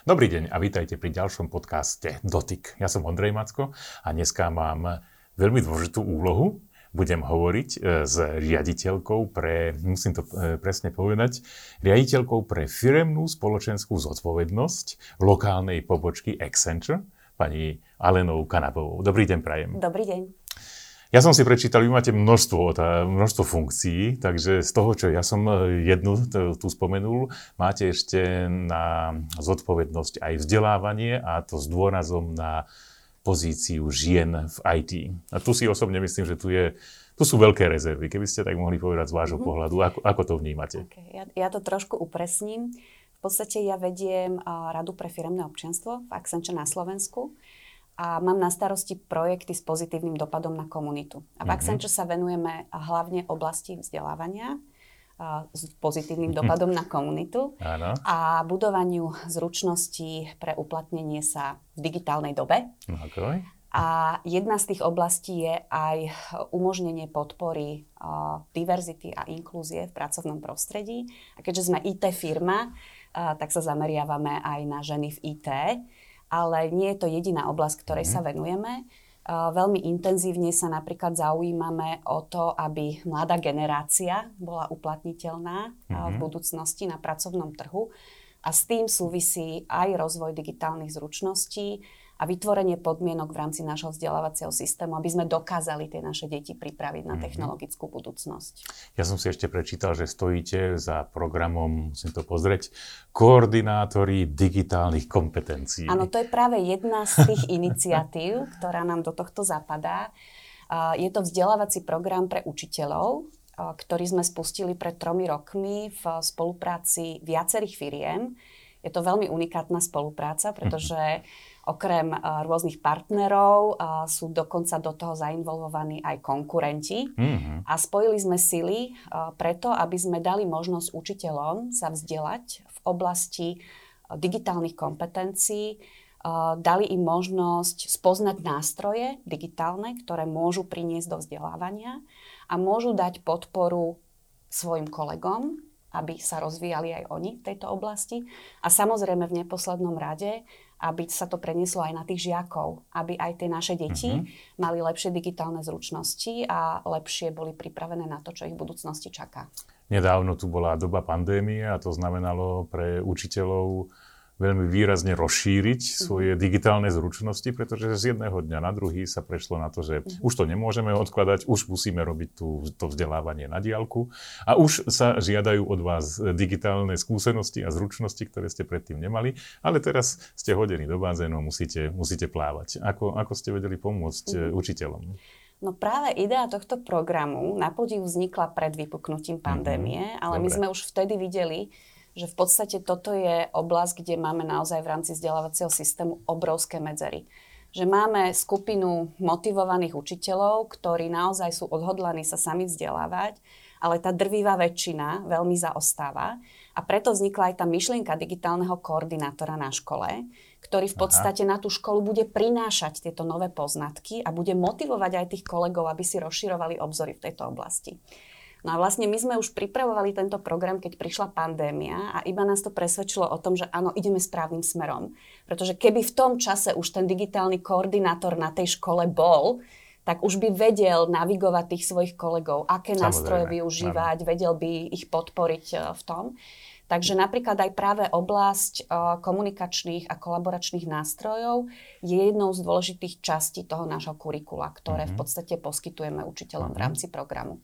Dobrý deň a vítajte pri ďalšom podcaste Dotyk. Ja som Ondrej Macko a dneska mám veľmi dôležitú úlohu. Budem hovoriť e, s riaditeľkou pre, musím to e, presne povedať, riaditeľkou pre firemnú spoločenskú zodpovednosť lokálnej pobočky Accenture, pani Alenou Kanapovou. Dobrý deň, prajem. Dobrý deň. Ja som si prečítal, vy máte množstvo, tá, množstvo funkcií, takže z toho, čo ja som e, jednu tu spomenul, máte ešte na zodpovednosť aj vzdelávanie a to s dôrazom na pozíciu žien v IT. A tu si osobne myslím, že tu, je, tu sú veľké rezervy. Keby ste tak mohli povedať z vášho mm-hmm. pohľadu, ako, ako to vnímate? Okay. Ja, ja to trošku upresním. V podstate ja vediem uh, Radu pre firemné občianstvo v Accenture na Slovensku a mám na starosti projekty s pozitívnym dopadom na komunitu. A v mm-hmm. Accenture sa venujeme hlavne oblasti vzdelávania s pozitívnym dopadom na komunitu Áno. a budovaniu zručností pre uplatnenie sa v digitálnej dobe. Okay. A jedna z tých oblastí je aj umožnenie podpory uh, diverzity a inklúzie v pracovnom prostredí. A keďže sme IT firma, uh, tak sa zameriavame aj na ženy v IT ale nie je to jediná oblasť, ktorej mm. sa venujeme. Veľmi intenzívne sa napríklad zaujímame o to, aby mladá generácia bola uplatniteľná mm-hmm. v budúcnosti na pracovnom trhu. A s tým súvisí aj rozvoj digitálnych zručností, a vytvorenie podmienok v rámci nášho vzdelávacieho systému, aby sme dokázali tie naše deti pripraviť na mhm. technologickú budúcnosť. Ja som si ešte prečítal, že stojíte za programom, musím to pozrieť, koordinátori digitálnych kompetencií. Áno, to je práve jedna z tých iniciatív, ktorá nám do tohto zapadá. Je to vzdelávací program pre učiteľov, ktorý sme spustili pred tromi rokmi v spolupráci viacerých firiem. Je to veľmi unikátna spolupráca, pretože Okrem uh, rôznych partnerov uh, sú dokonca do toho zainvolvovaní aj konkurenti. Mm-hmm. A spojili sme sily uh, preto, aby sme dali možnosť učiteľom sa vzdelať v oblasti digitálnych kompetencií, dali im možnosť spoznať nástroje digitálne, ktoré môžu priniesť do vzdelávania a môžu dať podporu svojim kolegom, aby sa rozvíjali aj oni v tejto oblasti. A samozrejme v neposlednom rade aby sa to prenieslo aj na tých žiakov, aby aj tie naše deti uh-huh. mali lepšie digitálne zručnosti a lepšie boli pripravené na to, čo ich v budúcnosti čaká. Nedávno tu bola doba pandémie a to znamenalo pre učiteľov veľmi výrazne rozšíriť mhm. svoje digitálne zručnosti, pretože z jedného dňa na druhý sa prešlo na to, že mm-hmm. už to nemôžeme odkladať, už musíme robiť tú, to vzdelávanie na diálku a už sa žiadajú od vás digitálne skúsenosti a zručnosti, ktoré ste predtým nemali, ale teraz ste hodení do bazénu, musíte, musíte plávať. Ako, ako ste vedeli pomôcť mm-hmm. učiteľom? No práve idea tohto programu na podiv vznikla pred vypuknutím mhm. pandémie, mm-hmm. ale Dobre. my sme už vtedy videli, že v podstate toto je oblasť, kde máme naozaj v rámci vzdelávacieho systému obrovské medzery. Že máme skupinu motivovaných učiteľov, ktorí naozaj sú odhodlaní sa sami vzdelávať, ale tá drvivá väčšina veľmi zaostáva. A preto vznikla aj tá myšlienka digitálneho koordinátora na škole, ktorý v podstate Aha. na tú školu bude prinášať tieto nové poznatky a bude motivovať aj tých kolegov, aby si rozširovali obzory v tejto oblasti. No a vlastne my sme už pripravovali tento program, keď prišla pandémia a iba nás to presvedčilo o tom, že áno, ideme správnym smerom. Pretože keby v tom čase už ten digitálny koordinátor na tej škole bol, tak už by vedel navigovať tých svojich kolegov, aké Samozrejme, nástroje využívať, áno. vedel by ich podporiť e, v tom. Takže napríklad aj práve oblasť e, komunikačných a kolaboračných nástrojov je jednou z dôležitých častí toho nášho kurikula, ktoré mm-hmm. v podstate poskytujeme učiteľom mm-hmm. v rámci programu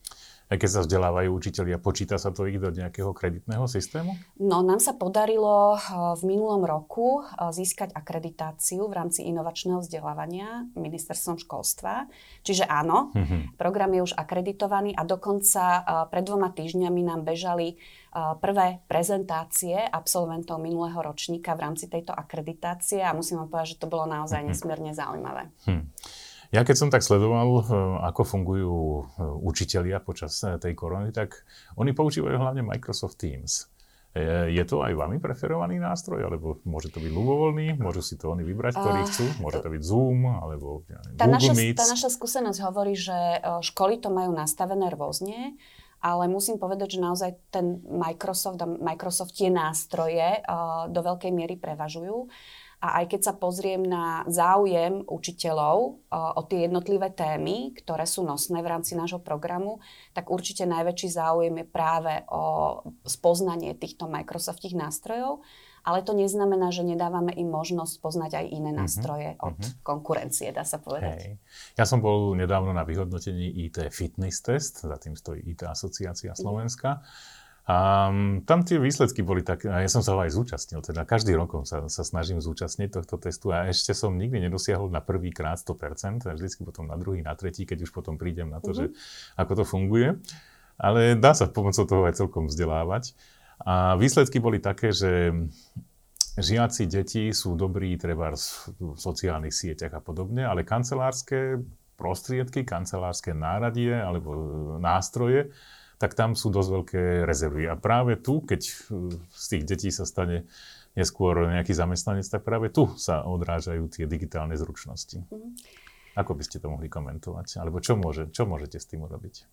keď sa vzdelávajú učiteľia, počíta sa to ich do nejakého kreditného systému? No, nám sa podarilo eh, v minulom roku eh, získať akreditáciu v rámci inovačného vzdelávania ministerstvom školstva. Čiže áno, mm-hmm. program je už akreditovaný a dokonca eh, pred dvoma týždňami nám bežali prvé prezentácie absolventov minulého ročníka v rámci tejto akreditácie a musím vám povedať, že to bolo naozaj mm-hmm. nesmierne zaujímavé. Hm. Ja keď som tak sledoval, eh, ako fungujú eh, učitelia počas eh, tej korony, tak oni používajú hlavne Microsoft Teams. Je to aj vami preferovaný nástroj, alebo môže to byť ľubovoľný, môžu si to oni vybrať, ktorí chcú, môže to byť Zoom, alebo ja neviem, tá Google naša, Meets. Tá naša skúsenosť hovorí, že školy to majú nastavené rôzne ale musím povedať, že naozaj ten Microsoft a Microsoft tie nástroje uh, do veľkej miery prevažujú. A aj keď sa pozriem na záujem učiteľov o tie jednotlivé témy, ktoré sú nosné v rámci nášho programu, tak určite najväčší záujem je práve o spoznanie týchto Microsoftých nástrojov ale to neznamená, že nedávame im možnosť poznať aj iné mhm, nástroje uh-huh, od uh-huh. konkurencie, dá sa povedať. Hej. Ja som bol nedávno na vyhodnotení IT Fitness Test, za tým stojí IT Asociácia mhm. Slovenska. Uh-huh. A tam tie výsledky boli také, a ja som sa ho aj zúčastnil, teda každý rok sa, sa snažím zúčastniť tohto testu a ešte som nikdy nedosiahol na prvý krát 100%, a vždycky potom na druhý, na tretí, keď už potom prídem na to, uh-huh. že ako to funguje. Ale dá sa pomocou toho aj celkom vzdelávať. A výsledky boli také, že žiaci deti sú dobrí treba v sociálnych sieťach a podobne, ale kancelárske prostriedky, kancelárske náradie alebo e, nástroje, tak tam sú dosť veľké rezervy. A práve tu, keď z tých detí sa stane neskôr nejaký zamestnanec, tak práve tu sa odrážajú tie digitálne zručnosti. Mm. Ako by ste to mohli komentovať? Alebo čo, môže, čo môžete s tým urobiť?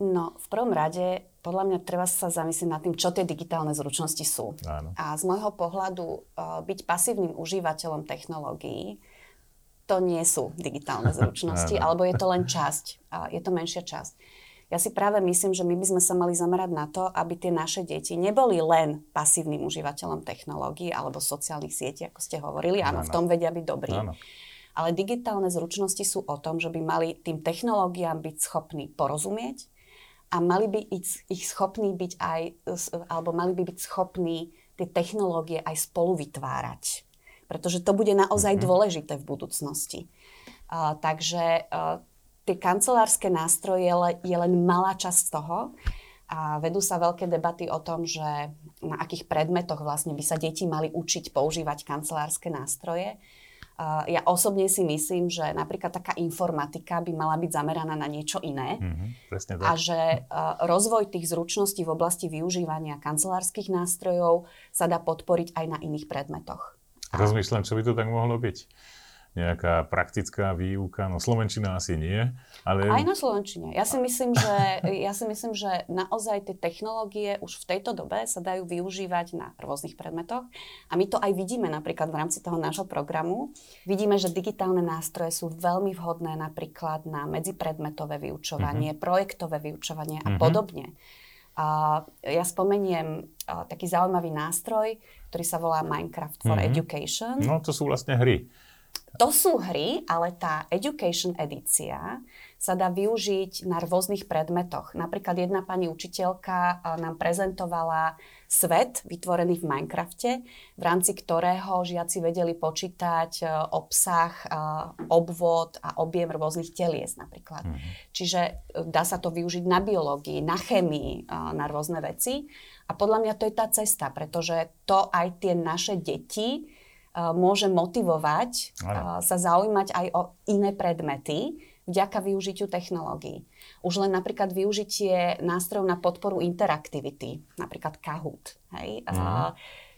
No, v prvom rade, podľa mňa treba sa zamyslieť nad tým, čo tie digitálne zručnosti sú. Áno. A z môjho pohľadu uh, byť pasívnym užívateľom technológií, to nie sú digitálne zručnosti, alebo je to len časť, je to menšia časť. Ja si práve myslím, že my by sme sa mali zamerať na to, aby tie naše deti neboli len pasívnym užívateľom technológií alebo sociálnych sietí, ako ste hovorili. Áno, v tom vedia byť dobrí. Áno. Ale digitálne zručnosti sú o tom, že by mali tým technológiám byť schopní porozumieť, a mali by ich, schopní byť aj, alebo mali by byť schopní tie technológie aj spolu vytvárať. Pretože to bude naozaj mm-hmm. dôležité v budúcnosti. Uh, takže uh, tie kancelárske nástroje je, len malá časť toho. A vedú sa veľké debaty o tom, že na akých predmetoch vlastne by sa deti mali učiť používať kancelárske nástroje ja osobne si myslím, že napríklad taká informatika by mala byť zameraná na niečo iné. Mm-hmm, tak. A že rozvoj tých zručností v oblasti využívania kancelárskych nástrojov sa dá podporiť aj na iných predmetoch. Rozmýšľam, čo by to tak mohlo byť nejaká praktická výuka, no Slovenčina asi nie, ale... Aj na Slovenčine. Ja si myslím, že, ja si myslím, že naozaj tie technológie už v tejto dobe sa dajú využívať na rôznych predmetoch a my to aj vidíme napríklad v rámci toho nášho programu. Vidíme, že digitálne nástroje sú veľmi vhodné napríklad na medzipredmetové vyučovanie, mm-hmm. projektové vyučovanie a mm-hmm. podobne. A ja spomeniem a, taký zaujímavý nástroj, ktorý sa volá Minecraft for mm-hmm. Education. No to sú vlastne hry. To sú hry, ale tá Education edícia sa dá využiť na rôznych predmetoch. Napríklad jedna pani učiteľka nám prezentovala svet vytvorený v Minecrafte, v rámci ktorého žiaci vedeli počítať e, obsah, e, obvod a objem rôznych telies napríklad. Mm-hmm. Čiže dá sa to využiť na biológii, na chemii, na rôzne veci. A podľa mňa to je tá cesta, pretože to aj tie naše deti môže motivovať ano. sa zaujímať aj o iné predmety vďaka využitiu technológií. Už len napríklad využitie nástrojov na podporu interaktivity, napríklad Kahoot. Hej? Uh,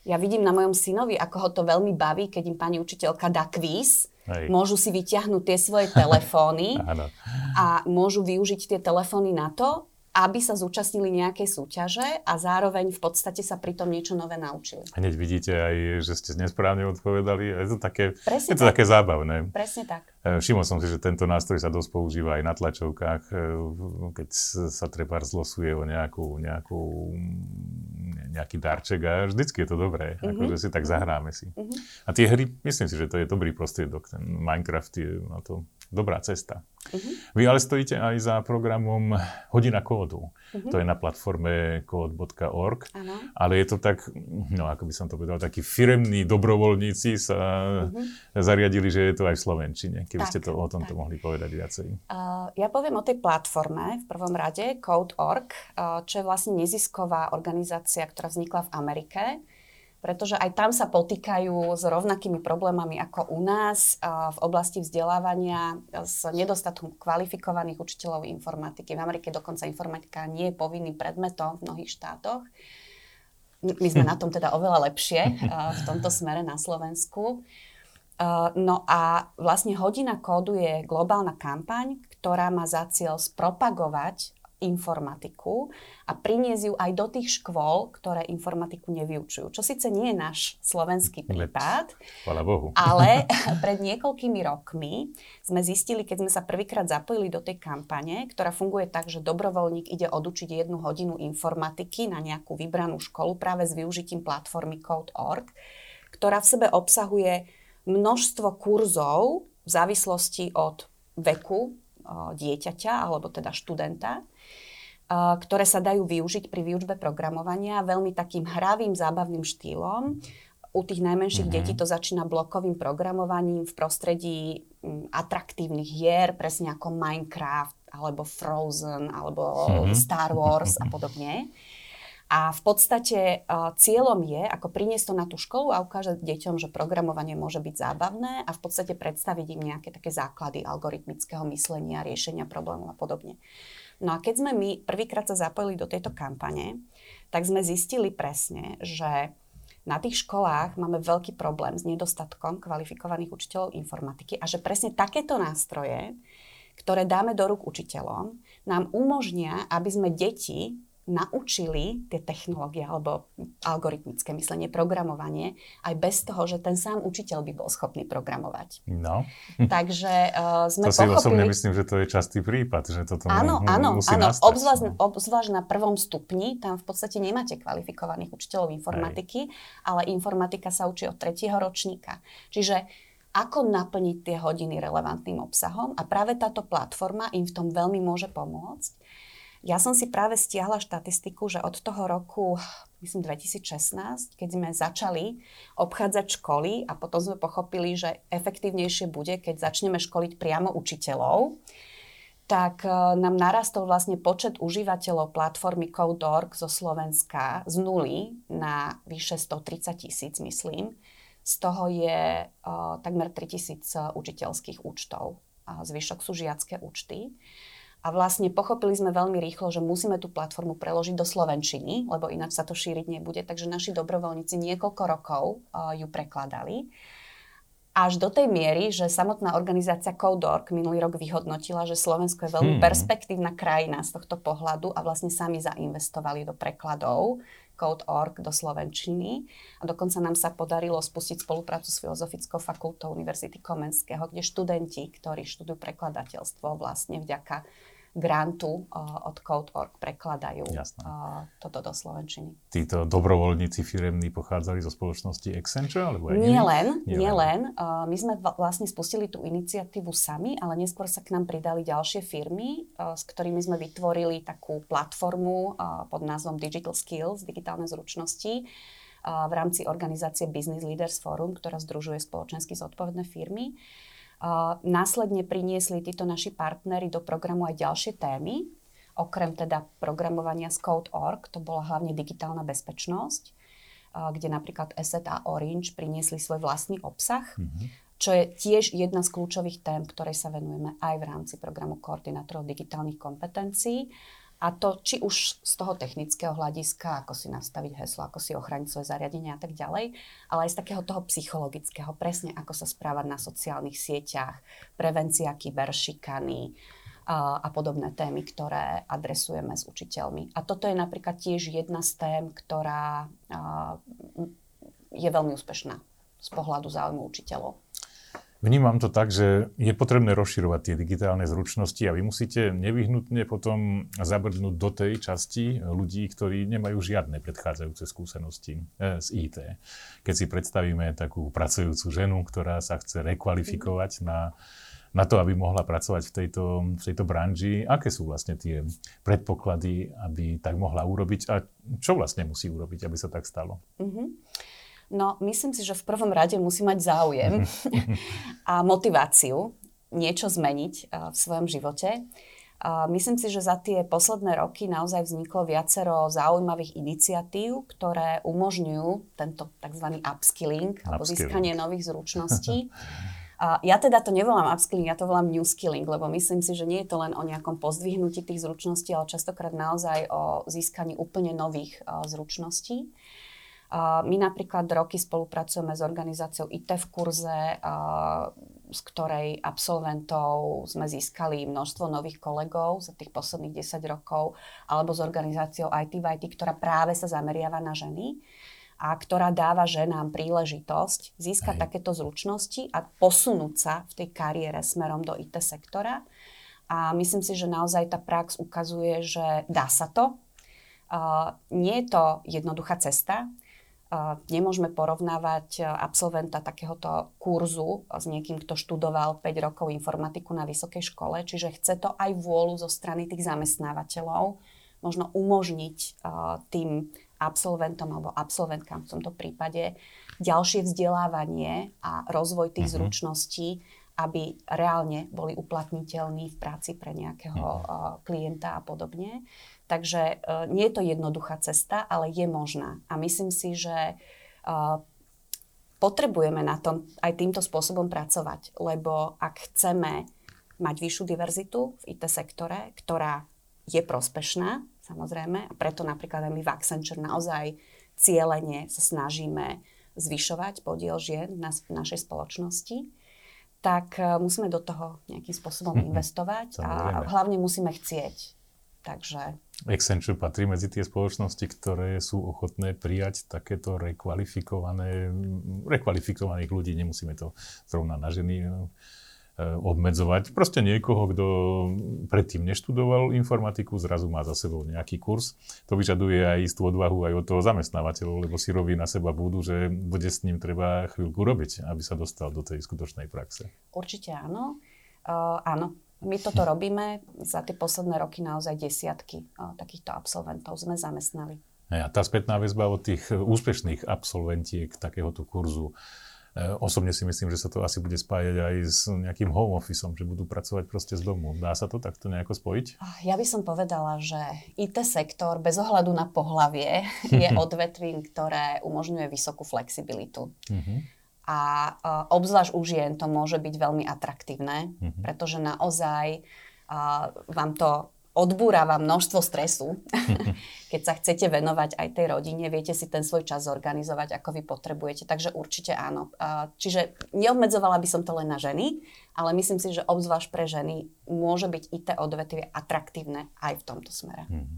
ja vidím na mojom synovi, ako ho to veľmi baví, keď im pani učiteľka dá kvíz. Hej. Môžu si vyťahnuť tie svoje telefóny a môžu využiť tie telefóny na to, aby sa zúčastnili nejakej súťaže a zároveň v podstate sa pritom niečo nové naučili. Hneď vidíte aj, že ste nesprávne odpovedali. Je to také, je to také zábavné. Presne tak. E, všimol som si, že tento nástroj sa dosť používa aj na tlačovkách, e, keď sa treba zlosuje o nejakú, nejakú, nejaký darček a vždycky je to dobré, mm-hmm. akože si tak zahráme si. Mm-hmm. A tie hry, myslím si, že to je dobrý prostriedok. Ten Minecraft je na to dobrá cesta. Uh-huh. Vy ale stojíte aj za programom Hodina kódu. Uh-huh. To je na platforme kód.org. Uh-huh. Ale je to tak, no ako by som to povedal, takí firemní dobrovoľníci sa uh-huh. zariadili, že je to aj v Slovenčine. Keby tak, ste to o tomto tak. mohli povedať viacej. Uh, ja poviem o tej platforme v prvom rade, Code.org, uh, čo je vlastne nezisková organizácia, ktorá vznikla v Amerike pretože aj tam sa potýkajú s rovnakými problémami ako u nás v oblasti vzdelávania s nedostatkom kvalifikovaných učiteľov informatiky. V Amerike dokonca informatika nie je povinným predmetom v mnohých štátoch. My sme na tom teda oveľa lepšie v tomto smere na Slovensku. No a vlastne hodina kódu je globálna kampaň, ktorá má za cieľ spropagovať informatiku a priniesť ju aj do tých škôl, ktoré informatiku nevyučujú. Čo síce nie je náš slovenský prípad, Chvala Bohu. ale pred niekoľkými rokmi sme zistili, keď sme sa prvýkrát zapojili do tej kampane, ktorá funguje tak, že dobrovoľník ide odučiť jednu hodinu informatiky na nejakú vybranú školu práve s využitím platformy Code.org, ktorá v sebe obsahuje množstvo kurzov v závislosti od veku dieťaťa alebo teda študenta ktoré sa dajú využiť pri výučbe programovania veľmi takým hravým, zábavným štýlom. U tých najmenších mm-hmm. detí to začína blokovým programovaním v prostredí atraktívnych hier, presne ako Minecraft, alebo Frozen, alebo mm-hmm. Star Wars a podobne. A v podstate uh, cieľom je, ako priniesť to na tú školu a ukázať deťom, že programovanie môže byť zábavné a v podstate predstaviť im nejaké také základy algoritmického myslenia, riešenia problémov a podobne. No a keď sme my prvýkrát sa zapojili do tejto kampane, tak sme zistili presne, že na tých školách máme veľký problém s nedostatkom kvalifikovaných učiteľov informatiky a že presne takéto nástroje, ktoré dáme do rúk učiteľom, nám umožnia, aby sme deti naučili tie technológie alebo algoritmické myslenie, programovanie, aj bez toho, že ten sám učiteľ by bol schopný programovať. No. Takže uh, sme to si pochopili... osobne myslím, že to je častý prípad, že toto áno, mu, áno, musí áno, nastať. obzvlášť, no. obzvlášť na prvom stupni, tam v podstate nemáte kvalifikovaných učiteľov informatiky, Aj. ale informatika sa učí od tretieho ročníka. Čiže ako naplniť tie hodiny relevantným obsahom a práve táto platforma im v tom veľmi môže pomôcť. Ja som si práve stiahla štatistiku, že od toho roku, myslím 2016, keď sme začali obchádzať školy a potom sme pochopili, že efektívnejšie bude, keď začneme školiť priamo učiteľov, tak e, nám narastol vlastne počet užívateľov platformy Code.org zo Slovenska z nuly na vyše 130 tisíc, myslím. Z toho je uh, takmer 3000 učiteľských účtov. A zvyšok sú žiacké účty. A vlastne pochopili sme veľmi rýchlo, že musíme tú platformu preložiť do slovenčiny, lebo ináč sa to šíriť nebude. Takže naši dobrovoľníci niekoľko rokov uh, ju prekladali. Až do tej miery, že samotná organizácia Code.org minulý rok vyhodnotila, že Slovensko je veľmi hmm. perspektívna krajina z tohto pohľadu a vlastne sami zainvestovali do prekladov Code.org do Slovenčiny. A dokonca nám sa podarilo spustiť spoluprácu s Filozofickou fakultou Univerzity Komenského, kde študenti, ktorí študujú prekladateľstvo, vlastne vďaka grantu uh, od Code.org prekladajú uh, toto do Slovenčiny. Títo dobrovoľníci firemní pochádzali zo spoločnosti Accenture? Alebo aj nie len, nie, nie len. Uh, my sme vlastne spustili tú iniciatívu sami, ale neskôr sa k nám pridali ďalšie firmy, uh, s ktorými sme vytvorili takú platformu uh, pod názvom Digital Skills, digitálne zručnosti, uh, v rámci organizácie Business Leaders Forum, ktorá združuje spoločensky zodpovedné firmy. Následne priniesli títo naši partnery do programu aj ďalšie témy, okrem teda programovania z Code.org, to bola hlavne digitálna bezpečnosť, kde napríklad Asset a Orange priniesli svoj vlastný obsah, mm-hmm. čo je tiež jedna z kľúčových tém, ktorej sa venujeme aj v rámci programu koordinátorov digitálnych kompetencií. A to či už z toho technického hľadiska, ako si nastaviť heslo, ako si ochrániť svoje zariadenie a tak ďalej, ale aj z takého toho psychologického, presne ako sa správať na sociálnych sieťach, prevencia kyberšikany a, a podobné témy, ktoré adresujeme s učiteľmi. A toto je napríklad tiež jedna z tém, ktorá a, je veľmi úspešná z pohľadu záujmu učiteľov. Vnímam to tak, že je potrebné rozširovať tie digitálne zručnosti a vy musíte nevyhnutne potom zabrdnúť do tej časti ľudí, ktorí nemajú žiadne predchádzajúce skúsenosti eh, z IT. Keď si predstavíme takú pracujúcu ženu, ktorá sa chce rekvalifikovať na, na to, aby mohla pracovať v tejto, v tejto branži, aké sú vlastne tie predpoklady, aby tak mohla urobiť a čo vlastne musí urobiť, aby sa tak stalo? Mm-hmm. No, myslím si, že v prvom rade musí mať záujem a motiváciu niečo zmeniť v svojom živote. Myslím si, že za tie posledné roky naozaj vzniklo viacero zaujímavých iniciatív, ktoré umožňujú tento tzv. upskilling, alebo získanie nových zručností. A ja teda to nevolám upskilling, ja to volám new skilling, lebo myslím si, že nie je to len o nejakom pozdvihnutí tých zručností, ale častokrát naozaj o získaní úplne nových uh, zručností. My napríklad roky spolupracujeme s organizáciou IT v kurze, z ktorej absolventov sme získali množstvo nových kolegov za tých posledných 10 rokov, alebo s organizáciou IT v IT, ktorá práve sa zameriava na ženy a ktorá dáva ženám príležitosť získať Hej. takéto zručnosti a posunúť sa v tej kariére smerom do IT sektora. A myslím si, že naozaj tá prax ukazuje, že dá sa to. Uh, nie je to jednoduchá cesta, Nemôžeme porovnávať e, absolventa takéhoto kurzu s niekým, kto študoval 5 rokov informatiku na vysokej škole, čiže chce to aj vôľu zo strany tých zamestnávateľov, možno umožniť e, tým absolventom alebo absolventkám v tomto prípade ďalšie vzdelávanie a rozvoj tých uh-huh. zručností, aby reálne boli uplatniteľní v práci pre nejakého uh-huh. klienta a podobne. Takže uh, nie je to jednoduchá cesta, ale je možná. A myslím si, že uh, potrebujeme na tom aj týmto spôsobom pracovať, lebo ak chceme mať vyššiu diverzitu v IT sektore, ktorá je prospešná, samozrejme, a preto napríklad aj my v Accenture naozaj cieľene sa snažíme zvyšovať podiel žien nás, v našej spoločnosti, tak uh, musíme do toho nejakým spôsobom investovať a hlavne musíme chcieť. Takže Accenture patrí medzi tie spoločnosti, ktoré sú ochotné prijať takéto rekvalifikované, rekvalifikovaných ľudí. Nemusíme to zrovna na ženy e, obmedzovať. Proste niekoho, kto predtým neštudoval informatiku, zrazu má za sebou nejaký kurz. To vyžaduje aj istú odvahu aj od toho zamestnávateľa, lebo si robí na seba budú, že bude s ním treba chvíľku robiť, aby sa dostal do tej skutočnej praxe. Určite áno. Uh, áno, my toto robíme, za tie posledné roky naozaj desiatky takýchto absolventov sme zamestnali. A tá spätná väzba od tých úspešných absolventiek takéhoto kurzu, e, Osobne si myslím, že sa to asi bude spájať aj s nejakým home officeom, že budú pracovať proste z domu. Dá sa to takto nejako spojiť? Ja by som povedala, že IT sektor bez ohľadu na pohlavie je odvetvím, ktoré umožňuje vysokú flexibilitu. Uh-huh. A uh, obzvlášť u žien to môže byť veľmi atraktívne, mm-hmm. pretože naozaj uh, vám to odbúrava množstvo stresu, keď sa chcete venovať aj tej rodine, viete si ten svoj čas zorganizovať, ako vy potrebujete. Takže určite áno. Uh, čiže neobmedzovala by som to len na ženy, ale myslím si, že obzvlášť pre ženy môže byť IT odvetvie atraktívne aj v tomto smere. Mm-hmm.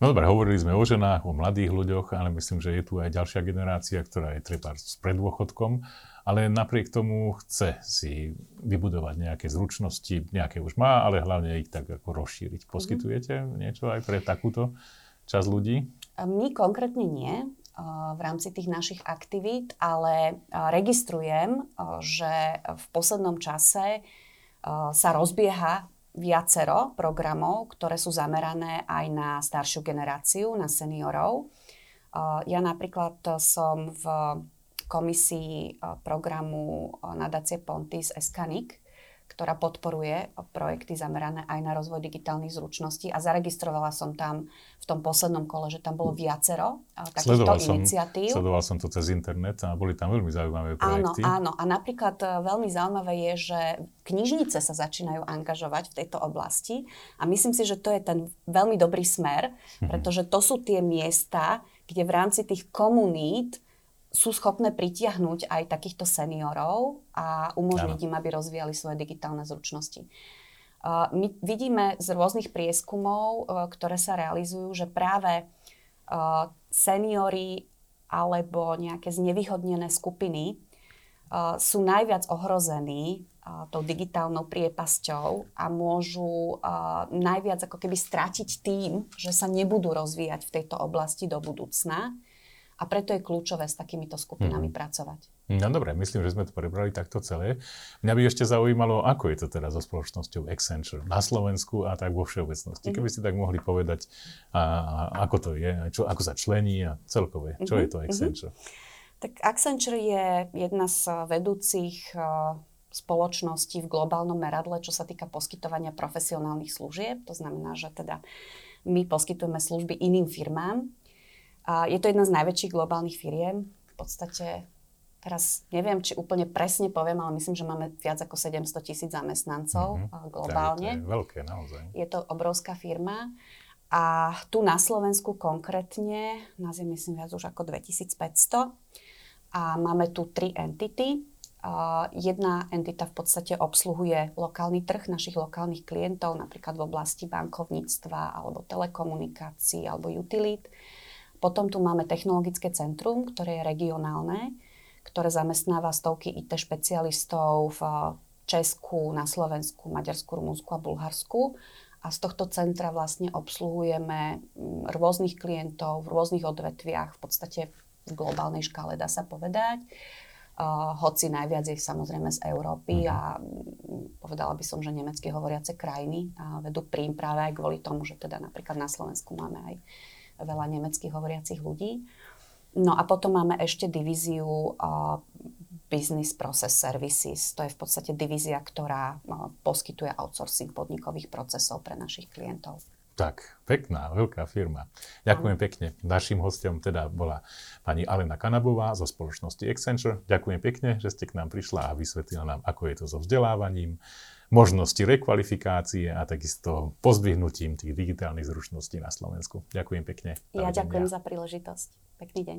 No dobre, hovorili sme o ženách, o mladých ľuďoch, ale myslím, že je tu aj ďalšia generácia, ktorá je treba s predôchodkom, ale napriek tomu chce si vybudovať nejaké zručnosti, nejaké už má, ale hlavne ich tak ako rozšíriť. Mhm. Poskytujete niečo aj pre takúto časť ľudí? My konkrétne nie v rámci tých našich aktivít, ale registrujem, že v poslednom čase sa rozbieha viacero programov, ktoré sú zamerané aj na staršiu generáciu, na seniorov. Ja napríklad som v komisii programu nadácie Pontis Eskanik, ktorá podporuje projekty zamerané aj na rozvoj digitálnych zručností a zaregistrovala som tam v tom poslednom kole, že tam bolo viacero takýchto sledoval iniciatív. Som, sledoval som to cez internet a boli tam veľmi zaujímavé projekty. Áno, áno. A napríklad e, veľmi zaujímavé je, že knižnice sa začínajú angažovať v tejto oblasti a myslím si, že to je ten veľmi dobrý smer, mhm. pretože to sú tie miesta, kde v rámci tých komunít sú schopné pritiahnuť aj takýchto seniorov a umožniť im, aby rozvíjali svoje digitálne zručnosti. My vidíme z rôznych prieskumov, e, ktoré sa realizujú, že práve e, seniory alebo nejaké znevýhodnené skupiny e, sú najviac ohrození tou digitálnou priepasťou a môžu najviac ako keby stratiť tým, že sa nebudú rozvíjať v tejto oblasti do budúcna a preto je kľúčové s takýmito skupinami hmm. pracovať. No dobre, myslím, že sme to prebrali takto celé. Mňa by ešte zaujímalo, ako je to teda so spoločnosťou Accenture na Slovensku a tak vo všeobecnosti. Mm-hmm. Keby ste tak mohli povedať, a, a, ako to je, čo, ako sa člení a celkové, čo mm-hmm. je to mhm. Accenture? Mm-hmm. Tak Accenture je jedna z vedúcich uh, spoločností v globálnom meradle, čo sa týka poskytovania profesionálnych služieb. To znamená, že teda my poskytujeme služby iným firmám, a je to jedna z najväčších globálnych firiem. V podstate teraz neviem, či úplne presne poviem, ale myslím, že máme viac ako 700 tisíc zamestnancov mm-hmm. globálne. To je veľké naozaj. Je to obrovská firma A tu na Slovensku konkrétne, nás je myslím viac už ako 2500 a máme tu tri entity. Uh, jedna entita v podstate obsluhuje lokálny trh našich lokálnych klientov, napríklad v oblasti bankovníctva alebo telekomunikácií alebo utilít. Potom tu máme technologické centrum, ktoré je regionálne, ktoré zamestnáva stovky IT špecialistov v Česku, na Slovensku, Maďarsku, Rumunsku a Bulharsku. A z tohto centra vlastne obsluhujeme mm, rôznych klientov v rôznych odvetviach, v podstate v globálnej škále dá sa povedať. Uh, hoci najviac je samozrejme z Európy uh-huh. a mm, povedala by som, že nemecky hovoriace krajiny vedú prím práve aj kvôli tomu, že teda napríklad na Slovensku máme aj veľa nemecky hovoriacich ľudí. No a potom máme ešte divíziu uh, Business Process Services. To je v podstate divízia, ktorá uh, poskytuje outsourcing podnikových procesov pre našich klientov. Tak, pekná, veľká firma. Ďakujem Aha. pekne. Našim hostom teda bola pani Alena Kanabová zo spoločnosti Accenture. Ďakujem pekne, že ste k nám prišla a vysvetlila nám, ako je to so vzdelávaním, možnosti rekvalifikácie a takisto pozdvihnutím tých digitálnych zručností na Slovensku. Ďakujem pekne. Ja ďakujem za príležitosť. Pekný deň.